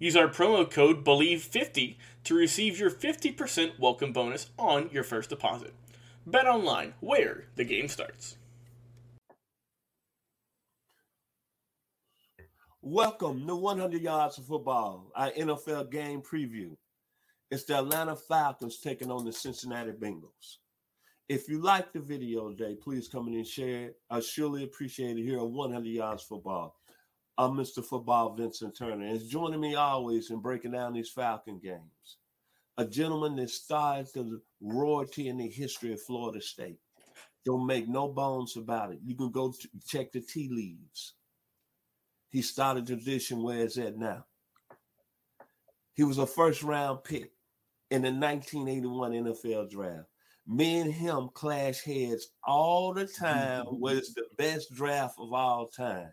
Use our promo code BELIEVE50 to receive your 50% welcome bonus on your first deposit. Bet online, where the game starts. Welcome to 100 Yards of Football, our NFL game preview. It's the Atlanta Falcons taking on the Cincinnati Bengals. If you like the video today, please come in and share it. I surely appreciate it here on 100 Yards Football. I'm Mr. Football Vincent Turner, and joining me always in breaking down these Falcon games. A gentleman that started the royalty in the history of Florida State. Don't make no bones about it. You can go check the tea leaves. He started tradition where it's at now. He was a first round pick in the 1981 NFL draft me and him clash heads all the time was the best draft of all time.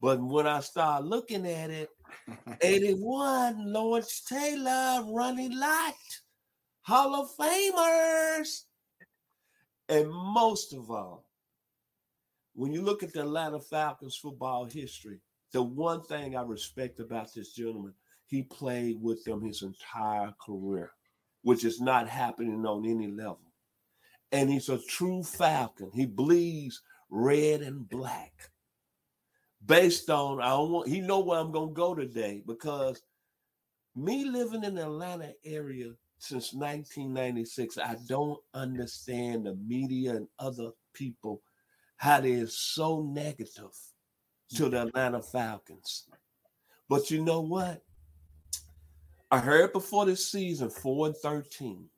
But when I start looking at it, 81, Lawrence Taylor, Ronnie Lott, Hall of Famers. And most of all, when you look at the Atlanta Falcons football history, the one thing I respect about this gentleman, he played with them his entire career which is not happening on any level. And he's a true falcon. He bleeds red and black. Based on I don't want he know where I'm gonna go today because me living in the Atlanta area since 1996, I don't understand the media and other people how they are so negative to the Atlanta Falcons. But you know what? I heard before this season, 4 and 13.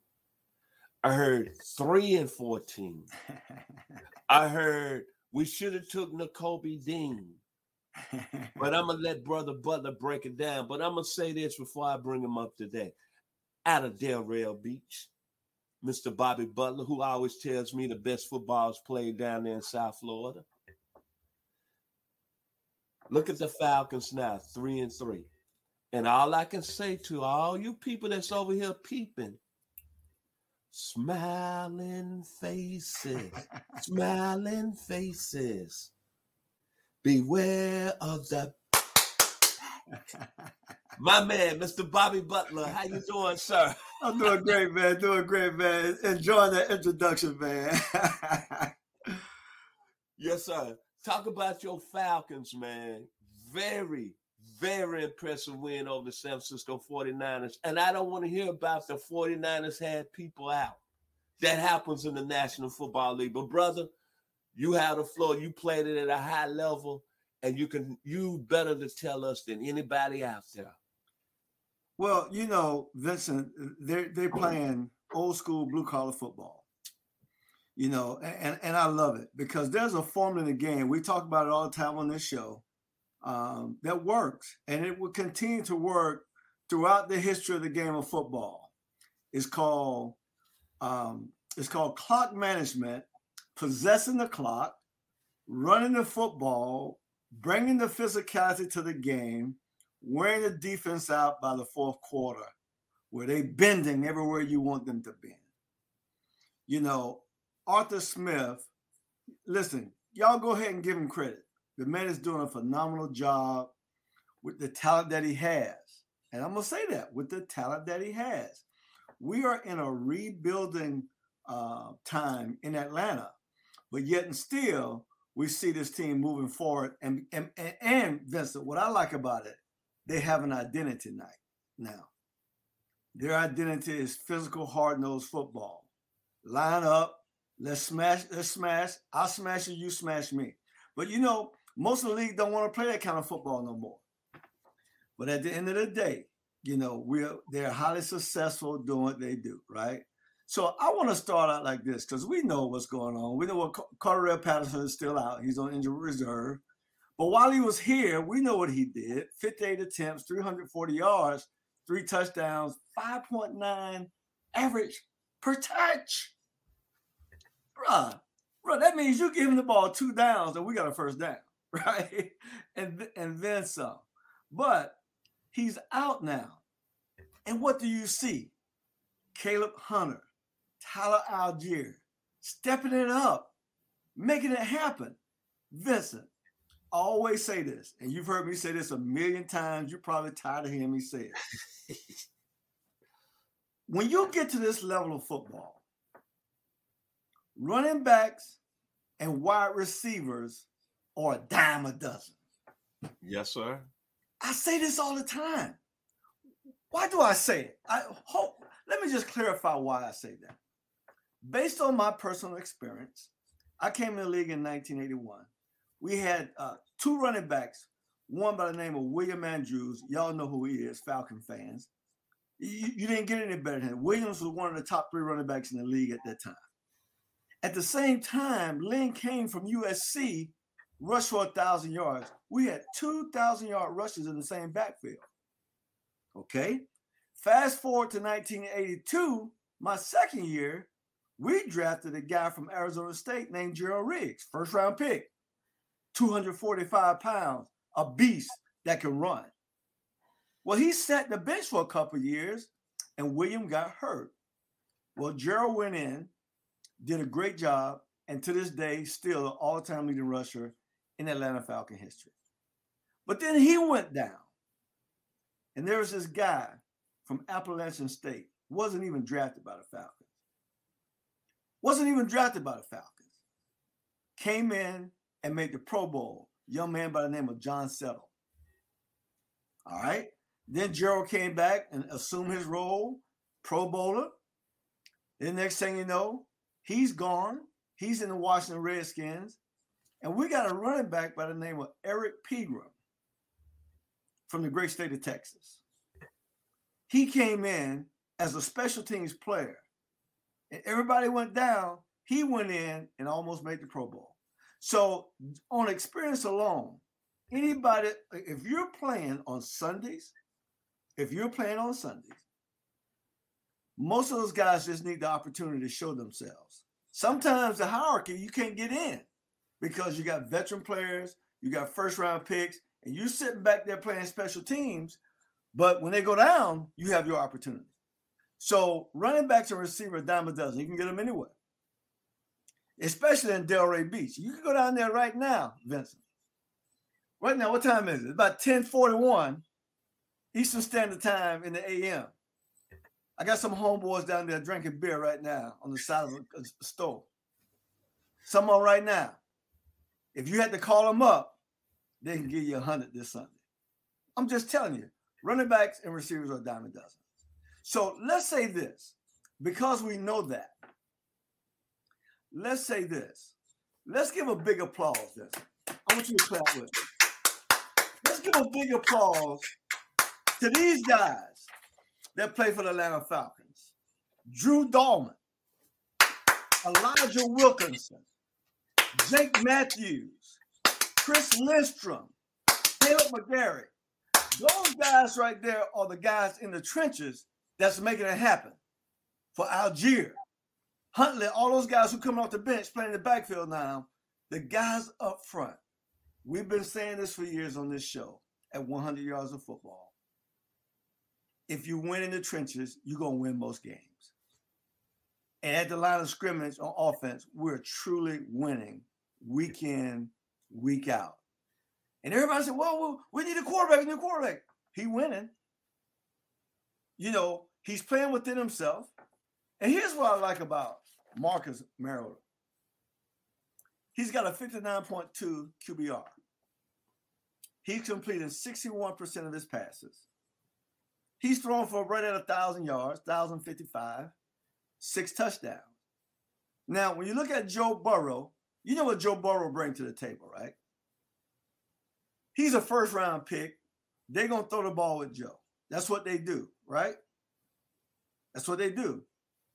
I heard 3 and 14. I heard we should have took Nakobe Dean. But I'm gonna let Brother Butler break it down. But I'm gonna say this before I bring him up today. Out of Delray Beach, Mr. Bobby Butler, who always tells me the best football is played down there in South Florida. Look at the Falcons now, three and three. And all I can say to all you people that's over here peeping, smiling faces, smiling faces, beware of the. My man, Mr. Bobby Butler, how you doing, sir? I'm doing great, man. Doing great, man. Enjoying that introduction, man. yes, sir. Talk about your Falcons, man. Very, very impressive win over the San Francisco 49ers. And I don't want to hear about the 49ers had people out. That happens in the National Football League. But brother, you had the floor, you played it at a high level, and you can you better to tell us than anybody out there. Well, you know, Vincent, they're they're playing old school blue collar football. You know, and, and I love it because there's a formula in the game. We talk about it all the time on this show um, that works, and it will continue to work throughout the history of the game of football. It's called um, it's called clock management, possessing the clock, running the football, bringing the physicality to the game, wearing the defense out by the fourth quarter, where they bending everywhere you want them to bend. You know, Arthur Smith. Listen, y'all go ahead and give him credit. The man is doing a phenomenal job with the talent that he has, and I'm gonna say that with the talent that he has, we are in a rebuilding uh, time in Atlanta, but yet and still we see this team moving forward. And and and, and Vincent, what I like about it, they have an identity now. Their identity is physical, hard nosed football. Line up, let's smash, let's smash. I'll smash you, you smash me. But you know, most of the league don't want to play that kind of football no more. But at the end of the day, you know, we're they're highly successful doing what they do, right? So I want to start out like this because we know what's going on. We know what Cordarrelle Patterson is still out. He's on injury reserve. But while he was here, we know what he did 58 attempts, 340 yards, three touchdowns, 5.9 average per touch. Bruh, bruh, that means you give him the ball two downs and we got a first down, right? And, and then some. But he's out now. And what do you see? Caleb Huntley, Tyler Allgeier, stepping it up, making it happen. Vincent, I always say this, and you've heard me say this a million times. You're probably tired of hearing me say it. when you get to this level of football, running backs and wide receivers are a dime a dozen. Yes, sir. I say this all the time. Why do I say it? I hope let me just clarify why I say that. Based on my personal experience, I came in the league in 1981. We had uh, two running backs, one by the name of William Andrews. Y'all know who he is, Falcon fans. You, you didn't get any better than him. Williams was one of the top three running backs in the league at that time. At the same time, Len came from USC rushed for a thousand yards. We had two thousand yard rushes in the same backfield. Okay. Fast forward to 1982, my second year, we drafted a guy from Arizona State named Gerald Riggs, first round pick, 245 pounds, a beast that can run. Well, he sat the bench for a couple years and William got hurt. Well, Gerald went in, did a great job, and to this day, still an all time leading rusher in Atlanta Falcon history. But then he went down. And there was this guy from Appalachian State, wasn't even drafted by the Falcons. Wasn't even drafted by the Falcons. Came in and made the Pro Bowl. Young man by the name of John Settle. All right. Then Gerald came back and assumed his role, Pro Bowler. Then next thing you know, he's gone. He's in the Washington Redskins. And we got a running back by the name of Erric Pegram from the great state of Texas. He came in as a special teams player, and everybody went down. He went in and almost made the Pro Bowl. So, on experience alone, anybody, if you're playing on Sundays, if you're playing on Sundays, most of those guys just need the opportunity to show themselves. Sometimes the hierarchy, you can't get in because you got veteran players, you got first round picks, and you're sitting back there playing special teams but when they go down, you have your opportunity. So running backs and receiver, dime a dozen. You can get them anywhere, especially in Delray Beach. You can go down there right now, Vincent. Right now, what time is it? It's about 1041 Eastern Standard Time in the AM. I got some homeboys down there drinking beer right now on the side of the uh, store. Someone right now. If you had to call them up, they can give you a hundred this Sunday. I'm just telling you, Running backs and receivers are a dime a dozen. So let's say this, because we know that. Let's say this. Let's give a big applause. This. I want you to clap with. Me. Let's give a big applause to these guys that play for the Atlanta Falcons. Drew Dalman, Elijah Wilkinson, Jake Matthews, Chris Lindstrom, Kaleb McGary, those guys right there are the guys in the trenches that's making it happen. For Allgeier, Huntley, all those guys who come off the bench playing the backfield now, the guys up front. We've been saying this for years on this show at 100 yards of football. If you win in the trenches, you're going to win most games. And at the line of scrimmage on offense, we're truly winning week in, week out. And everybody said, well, we need a quarterback, we need a quarterback. He winning. You know, he's playing within himself. And here's what I like about Marcus Mariota. He's got a 59.2 QBR. He's completing 61% of his passes. He's thrown for right at a thousand yards, 1,055, six touchdowns. Now, when you look at Joe Burrow, you know what Joe Burrow brings to the table, right? He's a first round pick. They're going to throw the ball with Joe. That's what they do, right? That's what they do.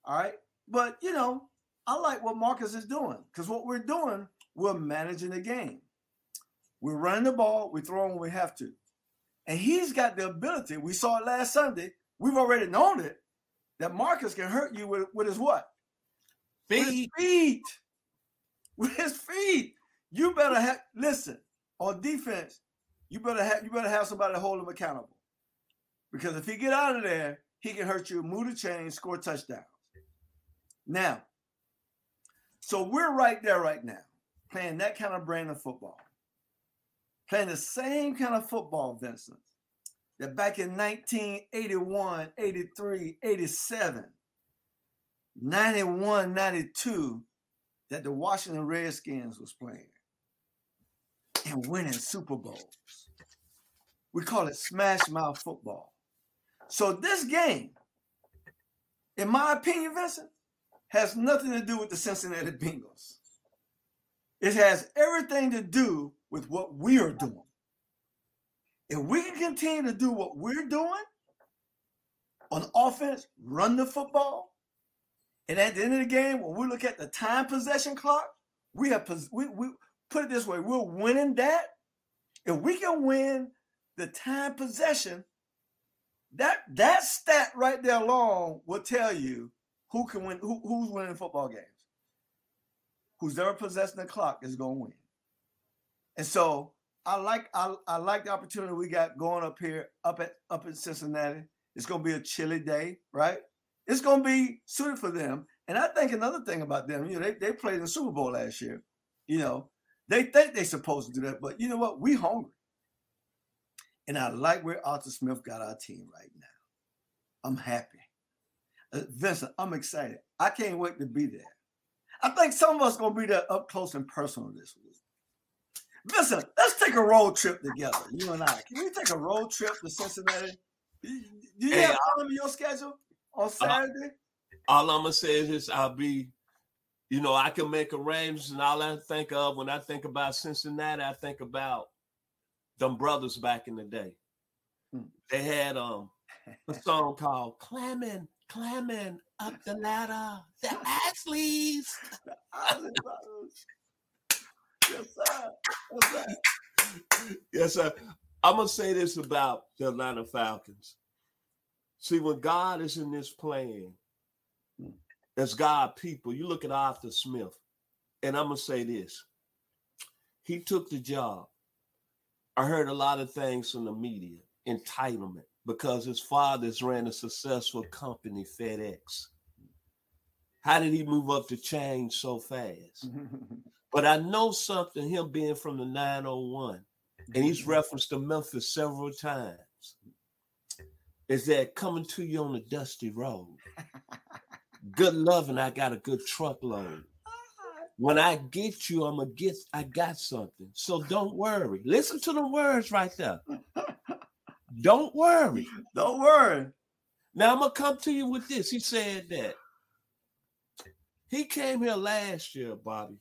All right. But, you know, I like what Marcus is doing because what we're doing, we're managing the game. We're running the ball, we throw when we have to. And he's got the ability. We saw it last Sunday. We've already known it that Marcus can hurt you with, with his what? Feet. With his feet. With his feet. You better have listen on defense. You better have you better have somebody to hold him accountable. Because if he get out of there, he can hurt you, move the chain, score touchdowns. Now, so we're right there right now, playing that kind of brand of football. Playing the same kind of football, Vincent, that back in 1981, 83, 87, 91, 92, that the Washington Redskins was playing and winning Super Bowls. We call it smash mouth football. So this game, in my opinion, Vincent, has nothing to do with the Cincinnati Bengals. It has everything to do with what we are doing. If we can continue to do what we're doing on offense, run the football, and at the end of the game, when we look at the time possession clock, we have we, we put it this way: we're winning that. If we can win the time possession, that that stat right there alone will tell you who can win, who, who's winning football games. Who's ever possessing the clock is going to win. And so I like I, I like the opportunity we got going up here up at up in Cincinnati. It's going to be a chilly day, right? It's going to be suited for them. And I think another thing about them, you know, they, they played in the Super Bowl last year. You know, they think they're supposed to do that, but you know what? We hungry. And I like where Arthur Smith got our team right now. I'm happy. Uh, Vincent, I'm excited. I can't wait to be there. I think some of us gonna be there up close and personal this week. Vincent, let's take a road trip together, you and I. Can we take a road trip to Cincinnati? Do you hey, have time in your schedule on uh, Saturday? All I'm gonna say is this: I'll be, you know, I can make arrangements, and all I think of when I think about Cincinnati, I think about them brothers back in the day. Hmm. They had um a song called "Climbing climbing up the ladder. The Isleys. yes, sir. Yes, sir. Yes, sir. I'm gonna say this about the Atlanta Falcons. See, when God is in this plan, as God people, you look at Arthur Smith, and I'm gonna say this. He took the job. I heard a lot of things from the media, entitlement because his fathers ran a successful company, FedEx. How did he move up the chain so fast? but I know something, him being from the 901, and he's mm-hmm. referenced to Memphis several times, is that coming to you on a dusty road. good loving, I got a good truckload. When I get you, I'm gonna get I got something. So don't worry. Listen to the words right there. Don't worry. Don't worry. Now I'm gonna come to you with this. He said that he came here last year, Bobby.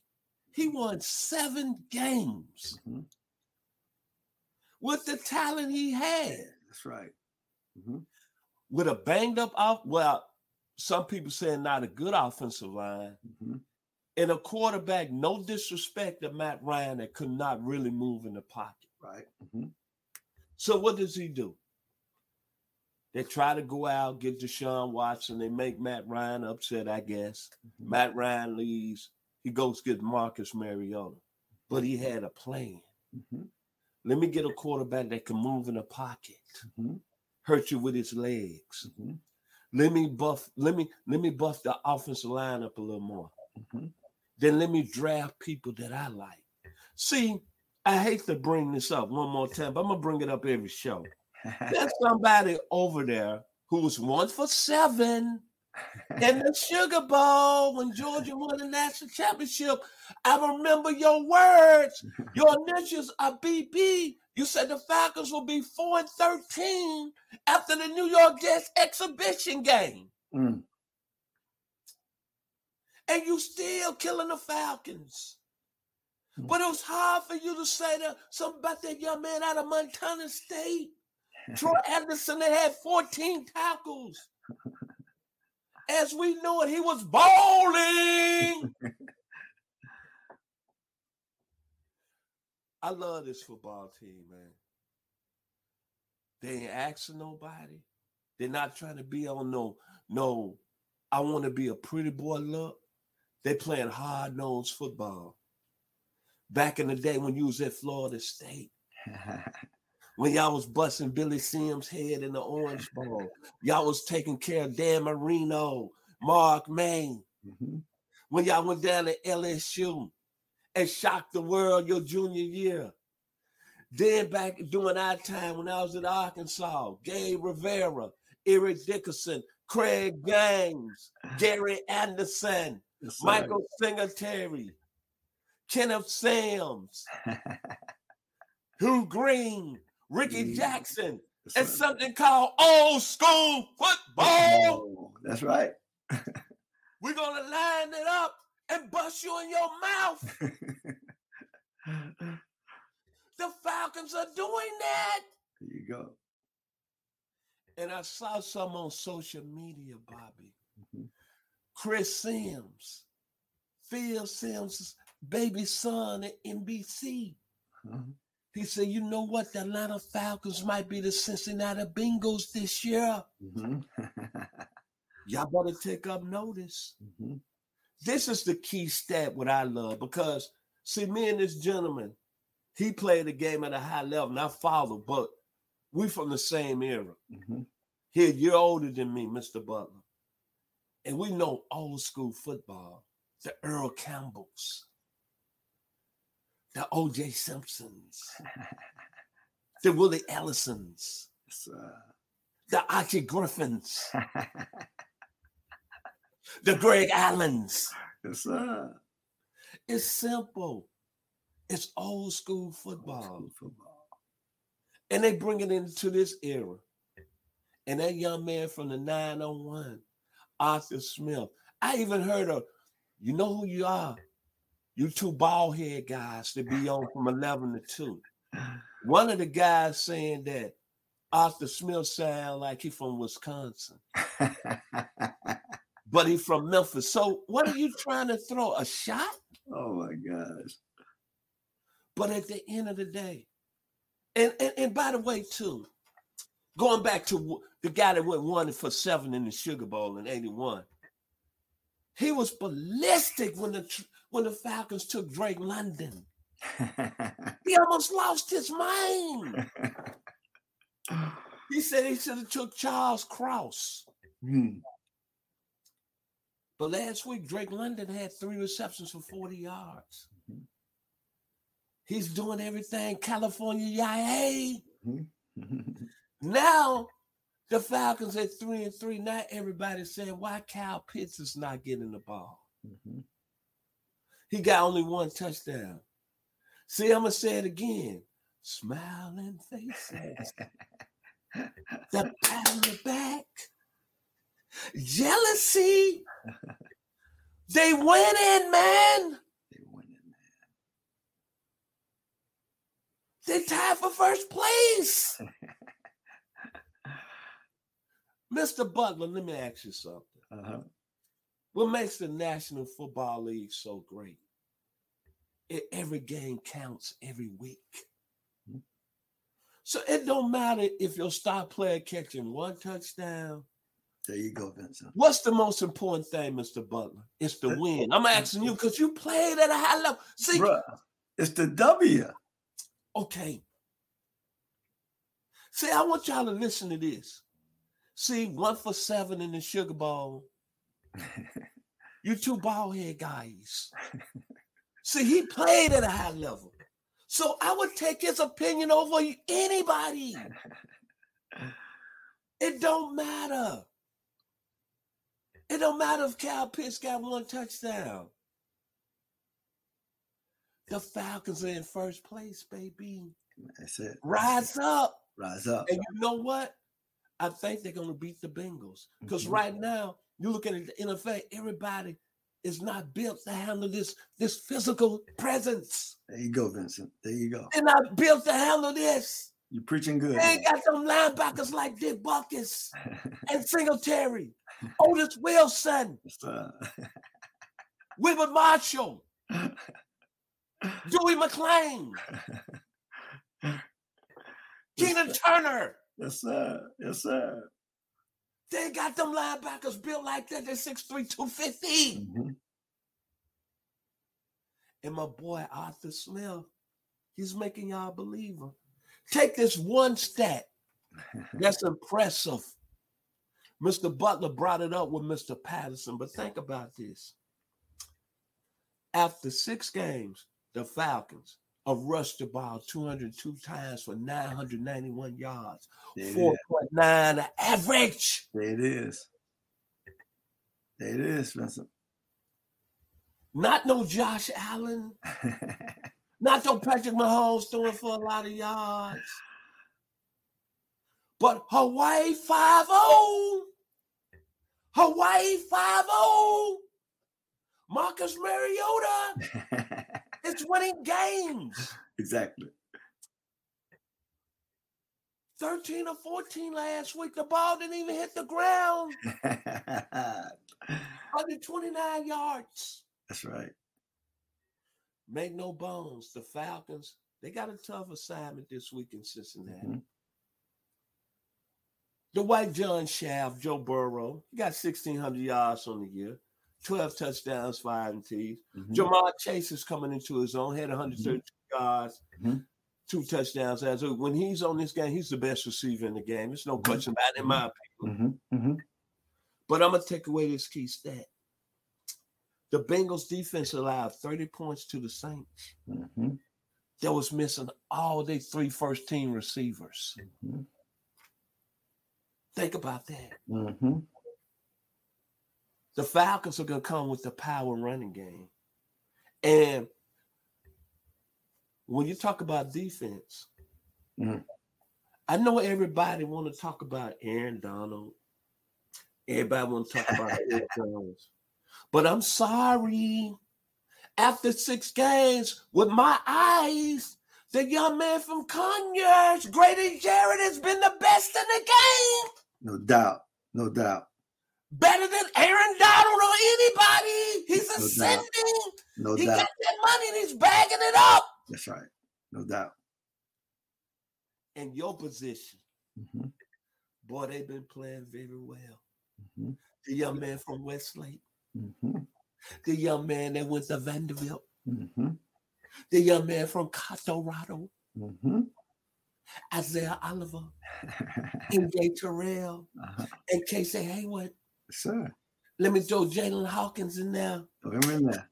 He won seven games mm-hmm. with the talent he had. That's right. Mm-hmm. With a banged up off, well, some people saying not a good offensive line, mm-hmm. And a quarterback. No disrespect to Matt Ryan that could not really move in the pocket. Right. Mm-hmm. So what does he do? They try to go out, get Deshaun Watson. They make Matt Ryan upset, I guess. Mm-hmm. Matt Ryan leaves. He goes get Marcus Mariota. But he had a plan. Mm-hmm. Let me get a quarterback that can move in the pocket, mm-hmm. hurt you with his legs. Mm-hmm. Let me buff, let me let me buff the offensive line up a little more. Mm-hmm. Then let me draft people that I like. See, I hate to bring this up one more time, but I'm gonna bring it up every show. There's somebody over there who was one for seven in the Sugar Bowl when Georgia won the national championship. I remember your words. Your initials are BB. You said the Falcons will be 4 and 13 after the New York Jets exhibition game. Mm. And you still killing the Falcons. Hmm. But it was hard for you to say that something about that young man out of Montana State. Troy Andersen that had 14 tackles. As we knew it, he was bowling. I love this football team, man. They ain't asking nobody. They're not trying to be on no, no, I want to be a pretty boy look. They playing hard nosed football. Back in the day when you was at Florida State, when y'all was busting Billy Sims' head in the Orange Bowl, y'all was taking care of Dan Marino, Mark Main. Mhm. When y'all went down to LSU and shocked the world your junior year. Then back during our time when I was at Arkansas, Gabe Rivera, Eric Dickerson, Craig Gaines, Gary Anderson, Sir. Michael Singletary, Kenneth Sims, Hugh Green, Ricky. Jackson. Yes, It's sir. something called old school football. That's right. We're gonna line it up and bust you in your mouth. The Falcons are doing that. There you go. And I saw some on social media, Bobby. Chris Simms, Phil Simms' baby son at NBC. Mhm. He said, you know what? The Atlanta Falcons might be the Cincinnati Bengals this year. Mhm. Y'all better take up notice. Mhm. This is the key stat what I love because see, me and this gentleman, he played the game at a high level, and I followed, but we from the same era. Mhm. He a year older than me, Mr. Butler. And we know old school football, the Earl Campbells, the OJ Simpsons, the Willie Ellisons, Yes, the Archie Griffins, the Greg Allens. Yes, sir. It's simple. It's old school football. School football. And they bring it into this era. And that young man from the 901, Arthur Smith. I even heard of, you know who you are? You two bald head guys that be on from 11 to 2. One of the guys saying that Arthur Smith sound like he from Wisconsin, but he from Memphis. So what are you trying to throw? A shot? oh my gosh. But at the end of the day, and, and, and by the way, too, going back to the guy that went one for seven in the Sugar Bowl in 81, he was ballistic when the when the Falcons took Drake London. He almost lost his mind. He said he should have took Charles Cross. Hmm. But last week, Drake London had three receptions for 40 yards. Mhm. He's doing everything California Yay. Mhm. Now the Falcons at three and three. Not everybody saying why Kyle Pitts is not getting the ball. Mhm. He got only one touchdown. See, I'm gonna say it again. Smiling faces. the pat on the back. Jealousy. They winning, man. They winning, man. They tied for first place. Mr. Butler, let me ask you something. Uh-huh. What makes the National Football League so great? It, every game counts every week. Mhm. So it don't matter if your star player catching one touchdown. There you go, Vincent. What's the most important thing, Mr. Butler? It's the win. I'm asking you because you played at a high level. See, Bruh, it's the W. okay. See, I want y'all to listen to this. See, one for seven in the Sugar Bowl. You two bald head guys. See, he played at a high level. So I would take his opinion over anybody. It don't matter. It don't matter if Cal Pitts got one touchdown. The Falcons are in first place, baby. That's it. Rise up. Rise up. And you know what? I think they're going to beat the Bengals. Because Mhm. right now, you're looking at the NFL, everybody is not built to handle this, this physical presence. There you go, Vincent. There you go. They're not built to handle this. You're preaching good. They ain't got some linebackers like Dick Butkus and Singletary, Otis Wilson, sir. Marshall, Dewey McClain, Keenan Turner. Yes, sir. Yes, sir. They got them linebackers built like that. They're 6'3, 250. Mhm. And my boy Arthur Smith, he's making y'all believe him. Take this one stat. That's impressive. Mr. Butler brought it up with Mr. Patterson, but think about this. After six games, the Falcons have rushed the ball 202 times for 991 yards, There 4.9 average. There it is. There it is, Vincent. Not no Josh Allen, not no Patrick Mahomes throwing for a lot of yards. But Hawaii 5 0. Hawaii 5 0. Marcus Mariota is winning games. exactly. 13 or 14 last week. The ball didn't even hit the ground. That's 129 yards. That's right. Make no bones. The Falcons, they got a tough assignment this week in Cincinnati. Mhm. The white John Shaft, Joe Burrow, he got 1,600 yards on the year, 12 touchdowns, five and. Mhm. Ja'Marr Chase is coming into his own, had 132 yards, Mhm. two touchdowns. As when he's on this game, he's the best receiver in the game. There's no question about it, in my opinion. Mhm. Mhm. But I'm gonna take away this key stat. The Bengals defense allowed 30 points to the Saints. That was missing all their three first team receivers. Think about that. The Falcons are gonna come with the power running game. And when you talk about defense, Mhm. I know everybody want to talk about Aaron Donald. Everybody want to talk about Eric Jones. But I'm sorry. After six games, with my eyes, the young man from Conyers, Grady Jarrett, has been the best in the game. No doubt. No doubt. Better than Aaron Donald or anybody. He's ascending. No doubt. No he doubt. got that money and he's bagging it up. That's right. No doubt. In your position, Mhm. boy, they've been playing very well. Mhm. The young man from Westlake, Mhm. the young man that went to Vanderbilt, Mhm. the young man from Colorado, Mhm. Isaiah Oliver, AJ Terrell, Uh-huh. and Casey Hayward. Yes, sir. Let me throw Jaylinn Hawkins in there. Throw him in there.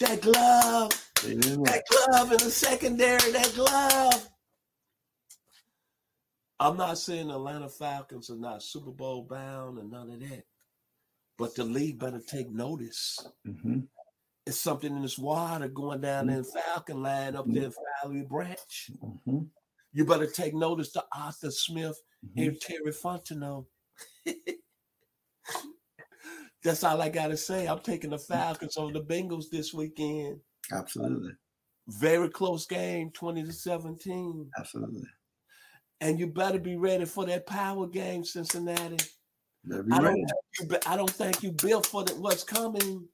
That glove, that glove in the secondary, that glove. I'm not saying Atlanta Falcons are not Super Bowl bound and none of that, but the league better take notice. Mhm. It's something in this water going down in Falcon Line up there in Valley Branch. Mhm. You better take notice to Arthur Smith and Terry Fontenot. That's all I gotta say. I'm taking the Falcons over the Bengals this weekend. Absolutely. Very close game, 20 to 17. Absolutely. And you better be ready for that power game, Cincinnati. Be I don't, ready. you, be- I don't think you built for the, what's coming.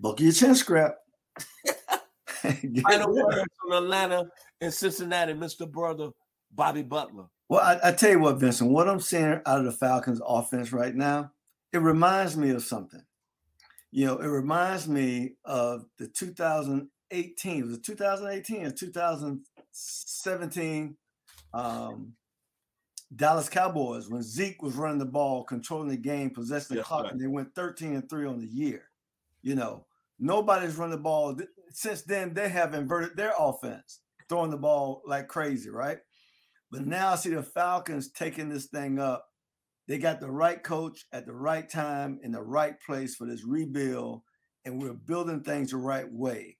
Buckle your chin scrap. Get Final words from Atlanta and Cincinnati, Mr. Brother Bobby Butler. Well, I, I tell you what, Vincent, what I'm seeing out of the Falcons offense right now, it reminds me of something. You know, it reminds me of the 2018, it was it 2018 or 2017 um, Dallas Cowboys when Zeke was running the ball, controlling the game, possessing the Yes, clock, right. and they went 13 and 3 on the year. You know, nobody's run the ball. Since then, they have inverted their offense. throwing the ball like crazy, right? But now I see the Falcons taking this thing up. They got the right coach at the right time in the right place for this rebuild, and we're building things the right way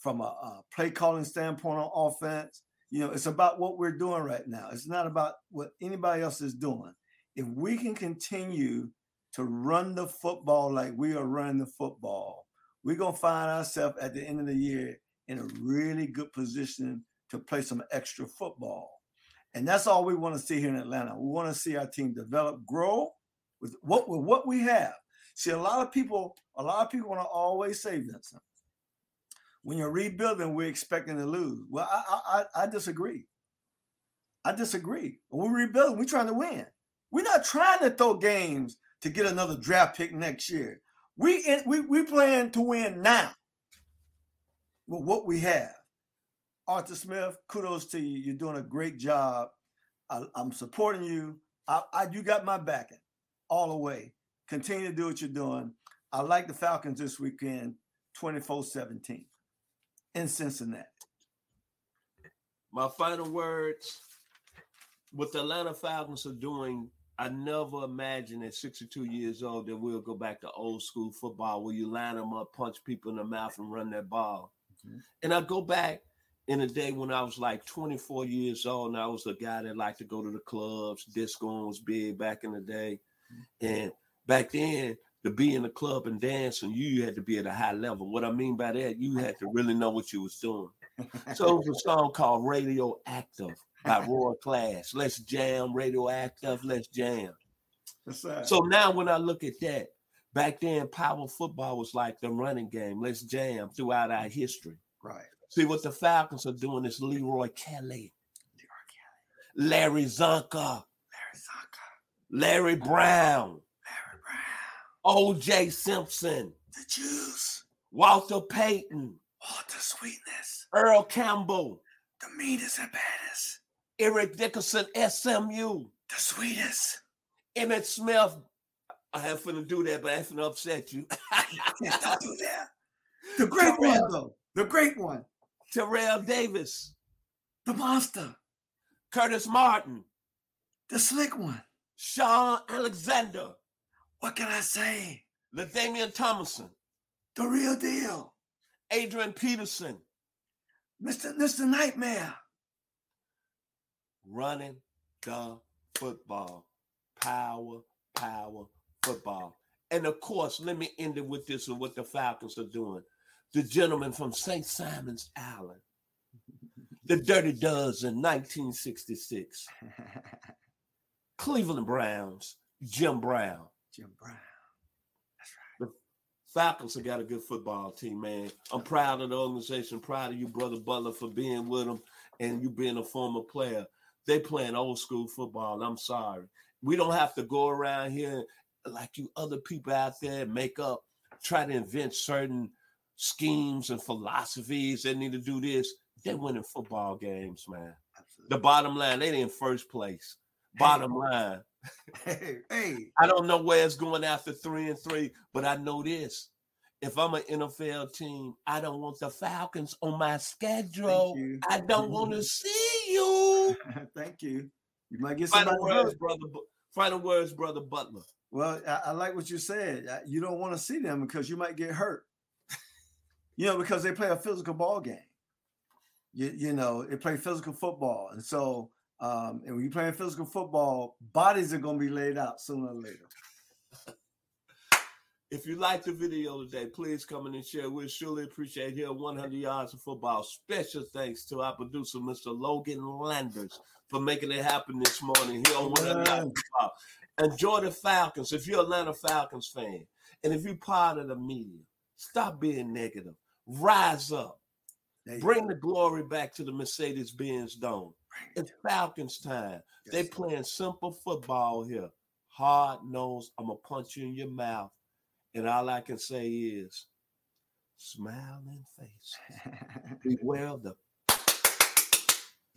from a, a play calling standpoint on offense. You know, it's about what we're doing right now. It's not about what anybody else is doing. If we can continue to run the football like we are running the football, we're going to find ourselves at the end of the year in a really good position to play some extra football. And that's all we want to see here in Atlanta. We want to see our team develop, grow with what with what we have. See, a lot of people, a lot of people want to always say, Vincent, when you're rebuilding, we're expecting to lose. Well, I I, I disagree. I disagree. When we're rebuilding, we're trying to win. We're not trying to throw games to get another draft pick next year. We in, we we plan to win now with what we have. Arthur Smith, kudos to you. You're doing a great job. I, am supporting you. I, I, you got my backing all the way. Continue to do what you're doing. I like the Falcons this weekend, 24-17 in Cincinnati. My final words: What the Atlanta Falcons are doing I never imagined at 62 years old that we'll go back to old school football where you line them up, punch people in the mouth, and run that ball. Mm-hmm. And I go back in a day when I was like 24 years old, and I was a guy that liked to go to the clubs. Disco was big back in the day. And back then, to be in the club and dancing, you had to be at a high level. What I mean by that, you had to really know what you was doing. So it was a song called Radioactive by Roy Class. Let's jam, radioactive, let's jam. So now when I look at that, back then power football was like the running game. Let's jam throughout our history. Right. See what the Falcons are doing is Leroy Kelly, Leroy Kelly. Larry Csonka, Larry Csonka, Larry Brown, Larry Brown, O.J. Simpson, the Juice, Walter Payton, Walter Sweetness, Earl Campbell, the meanest and baddest, Eric Dickerson, SMU. The sweetest. Emmitt Smith. I have to do that, but I have to upset you. don't do that. The great one, though. The great one. Terrell Davis. The monster. Curtis Martin. The slick one. Shaun Alexander. What can I say? LaDainian Tomlinson. The real deal. Adrian Peterson. Mr. Mr. Nightmare running the football. Power, power, football. And of course, let me end it with this and what the Falcons are doing. The gentleman from St. Simon's Island, the Dirty Dozen 1966, Cleveland Browns, Jim Brown. Jim Brown. That's right. The Falcons have got a good football team, man. I'm proud of the organization, proud of you, Brother Butler, for being with them and you being a former player. They playing old school football. I'm sorry. We don't have to go around here like you other people out there make up, try to invent certain schemes and philosophies. They need to do this. They're winning football games, man. Absolutely. The bottom line, they in first place. Bottom hey, line. Hey, hey. I don't know where it's going after three and three, but I know this. If I'm an NFL team, I don't want the Falcons on my schedule. I don't want to see you. Thank you. You might get final words, brother. Final words, brother Butler. Well, I, I like what you said. You don't want to see them because you might get hurt. You know, because they play a physical ball game. You, you know, they play physical football, and so um, and when you play physical football, bodies are going to be laid out sooner or later. If you like the video today, please come in and share. We'll surely appreciate here 100 yards of football. Special thanks to our producer, Mr. Logan Landers, for making it happen this morning here on 100 yards of football. Enjoy the Falcons. If you're Atlanta Falcons fan, and if you're part of the media, stop being negative. Rise up. Bring the glory back to the Mercedes Benz Dome. It's Falcons time. Yes, they playing simple football here. Hard nose. I'm gonna punch you in your mouth. And all I can say is smiling face. Beware of the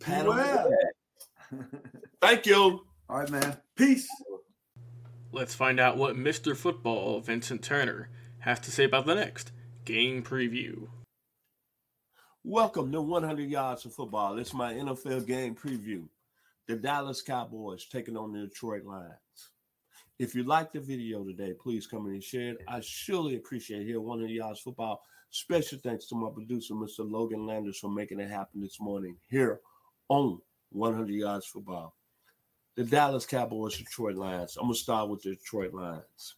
Beware. Thank you. All right, man. Peace. Let's find out what Mr. Football Vincent Turner has to say about the next game preview. Welcome to 100 Yards of Football. It's my NFL game preview. The Dallas Cowboys taking on the Detroit Lions. If you like the video today, please come in and share it. I surely appreciate here 100 Yards Football. Special thanks to my producer, Mr. Logan Landers, for making it happen this morning here on 100 Yards Football. The Dallas Cowboys, Detroit Lions. I'm going to start with the Detroit Lions.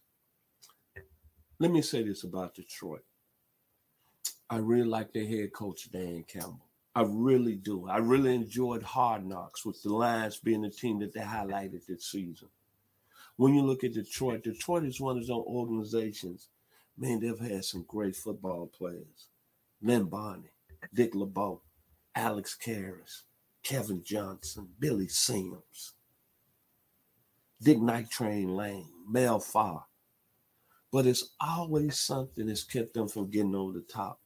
Let me say this about Detroit. I really like their head coach, Dan Campbell. I really do. I really enjoyed Hard Knocks with the Lions being the team that they highlighted this season. When you look at Detroit, Detroit is one of those organizations, man, they've had some great football players. Lem Barney, Dick LeBeau, Alex Karras, Calvin Johnson, Billy Sims, Dick Night Train Lane, Mel Farr. But it's always something that's kept them from getting over the top.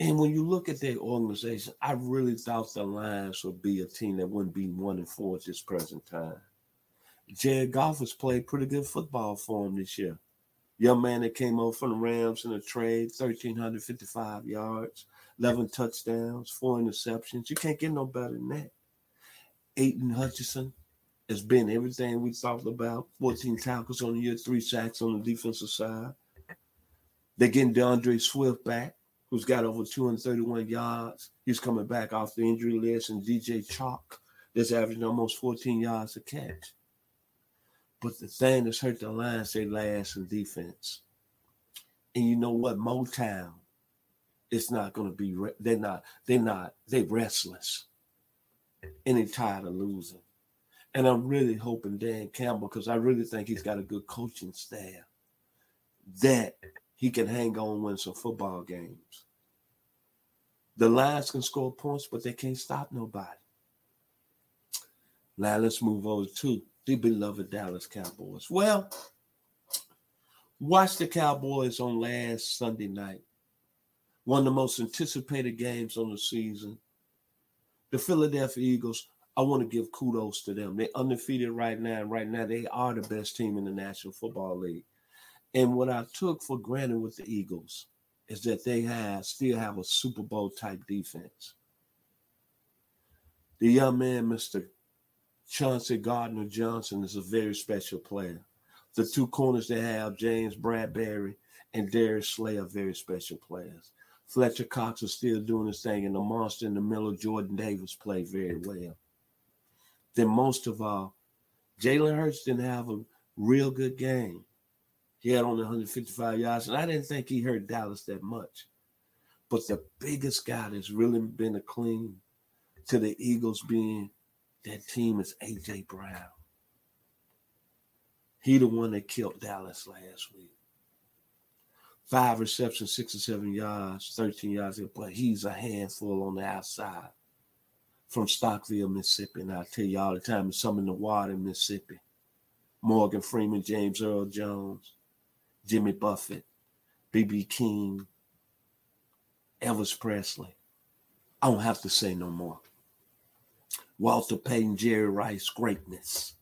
And when you look at their organization, I really thought the Lions would be a team that wouldn't be one and four at this present time. Jared Goff has played pretty good football for him this year. Young man that came over from the Rams in a trade, 1,355 yards, 11 touchdowns, four interceptions. You can't get no better than that. Aidan Hutchinson has been everything we talked about 14 tackles on the year, three sacks on the defensive side. They're getting D'Andre Swift back who's got over 231 yards. He's coming back off the injury list, and DJ Chark that's averaging almost 14 yards a catch. But the thing that's hurt the Lions, they last in defense. And you know what? Motown, it's not going to be. They're not. They're not. They're restless, and they're tired of losing. And I'm really hoping Dan Campbell, because I really think he's got a good coaching staff, that he can hang on win some football games. The Lions can score points, but they can't stop nobody. Now let's move over to the beloved Dallas Cowboys. Well, watch the Cowboys on last Sunday night. One of the most anticipated games on the season. The Philadelphia Eagles, I want to give kudos to them. They're undefeated right now. Right now, they are the best team in the National Football League. And what I took for granted with the Eagles is that they have still have a Super Bowl type defense. The young man, Mr. Chauncey Gardner Johnson, is a very special player. The two corners they have, James Bradberry and Darius Slay, are very special players. Fletcher Cox is still doing his thing, and the monster in the middle, Jordan Davis, played very well. Then most of all, Jalen Hurts didn't have a real good game. He had only 155 yards, and I didn't think he hurt Dallas that much. But the biggest guy that's really been a clean to the Eagles being that team is AJ Brown. He the one that killed Dallas last week. Five receptions, six or seven yards, 13 yards, but he's a handful on the outside from Starkville, Mississippi. And I tell you all the time, there's some in the water Mississippi. Morgan Freeman, James Earl Jones, Jimmy Buffett, B.B. King, Elvis Presley. I don't have to say no more. Walter Payton, Jerry Rice, greatness.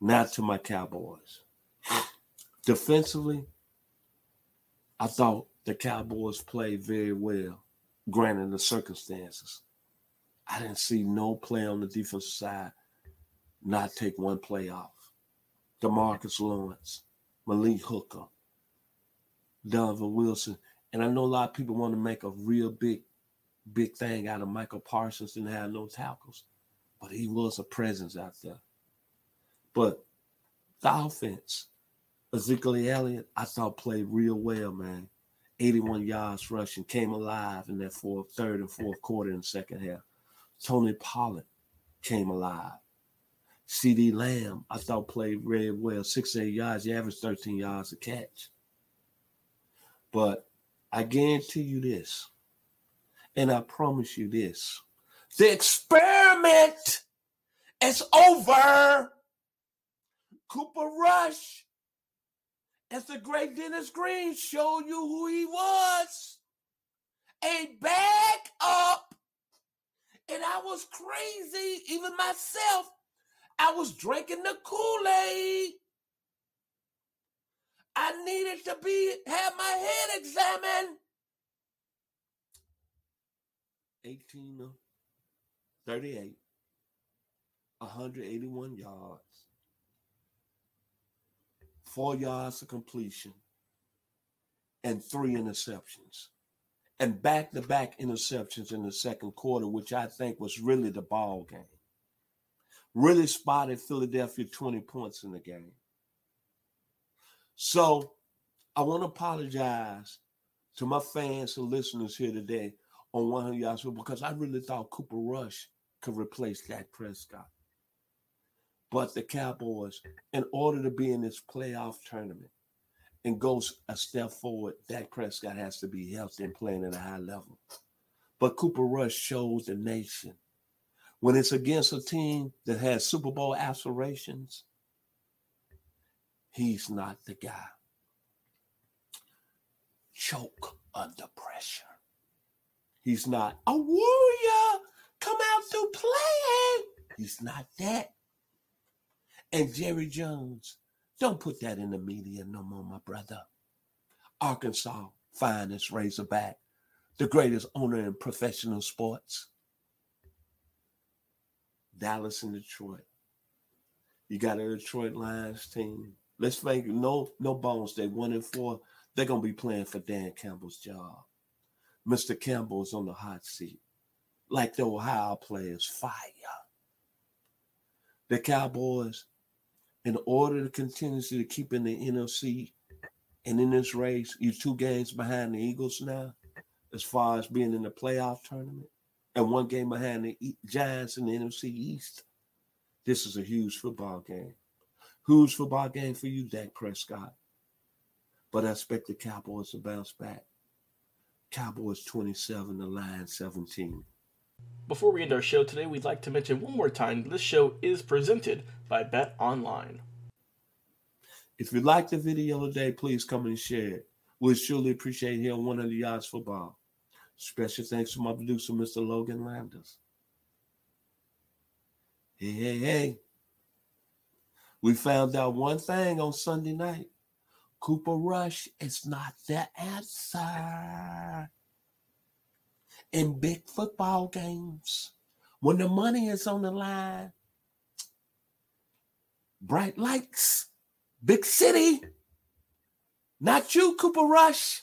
Not to my Cowboys. Defensively, I thought the Cowboys played very well, granted the circumstances. I didn't see no play on the defensive side not take one play off. Demarcus Lawrence, Malik Hooker, Donovan Wilson. And I know a lot of people want to make a real big, big thing out of Micah Parsons and have no tackles, but he was a presence out there. But the offense, Ezekiel Elliott, I thought played real well, man. 81 yards rushing, came alive in that fourth, third, and fourth quarter in the second half. Tony Pollard came alive. CeeDee Lamb, I thought played very well. Six, eight yards. He averaged 13 yards a catch. But I guarantee you this, and I promise you this the experiment is over. Cooper Rush, as the great Dennis Green showed you who he was, a backup. And I was crazy, even myself, I was drinking the Kool-Aid. I needed to be have my head examined. 18 38, 181 yards, four yards of completion, and three interceptions. And back to back interceptions in the second quarter, which I think was really the ball game. Really spotted Philadelphia 20 points in the game. So I want to apologize to my fans and listeners here today on 100 yards because I really thought Cooper Rush could replace Dak Prescott. But the Cowboys, in order to be in this playoff tournament and go a step forward, Dak Prescott has to be healthy and playing at a high level. But Cooper Rush shows the nation when it's against a team that has Super Bowl aspirations, he's not the guy. Choke under pressure. He's not a warrior. Come out to play. He's not that. And Jerry Jones, don't put that in the media no more, my brother. Arkansas, finest Razorback, the greatest owner in professional sports. Dallas and Detroit. You got a Detroit Lions team. Let's make no no bones. They one and four. They're gonna be playing for Dan Campbell's job. Mr. Campbell is on the hot seat, like the Ohio players. Fire. The Cowboys, in order to continuously to keep in the NFC and in this race, you're two games behind the Eagles now, as far as being in the playoff tournament and one game behind the Giants in the NFC East. This is a huge football game. Huge football game for you, Dak Prescott. But I expect the Cowboys to bounce back. Cowboys 27, the Lions 17. Before we end our show today, we'd like to mention one more time this show is presented by Bet Online. If you like the video today, please come and share it. We'd surely appreciate hearing 100 yards football. Special thanks to my producer, Mr. Logan Landers. Hey, hey, hey. We found out one thing on Sunday night. Cooper Rush is not the answer. In big football games, when the money is on the line, bright lights, big city, not you, Cooper Rush.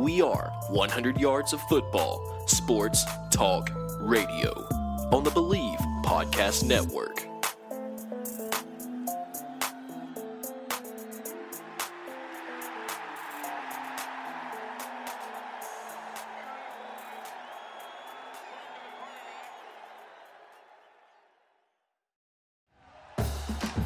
We are 100 Yards of Football, Sports Talk Radio on the Bleav Podcast Network.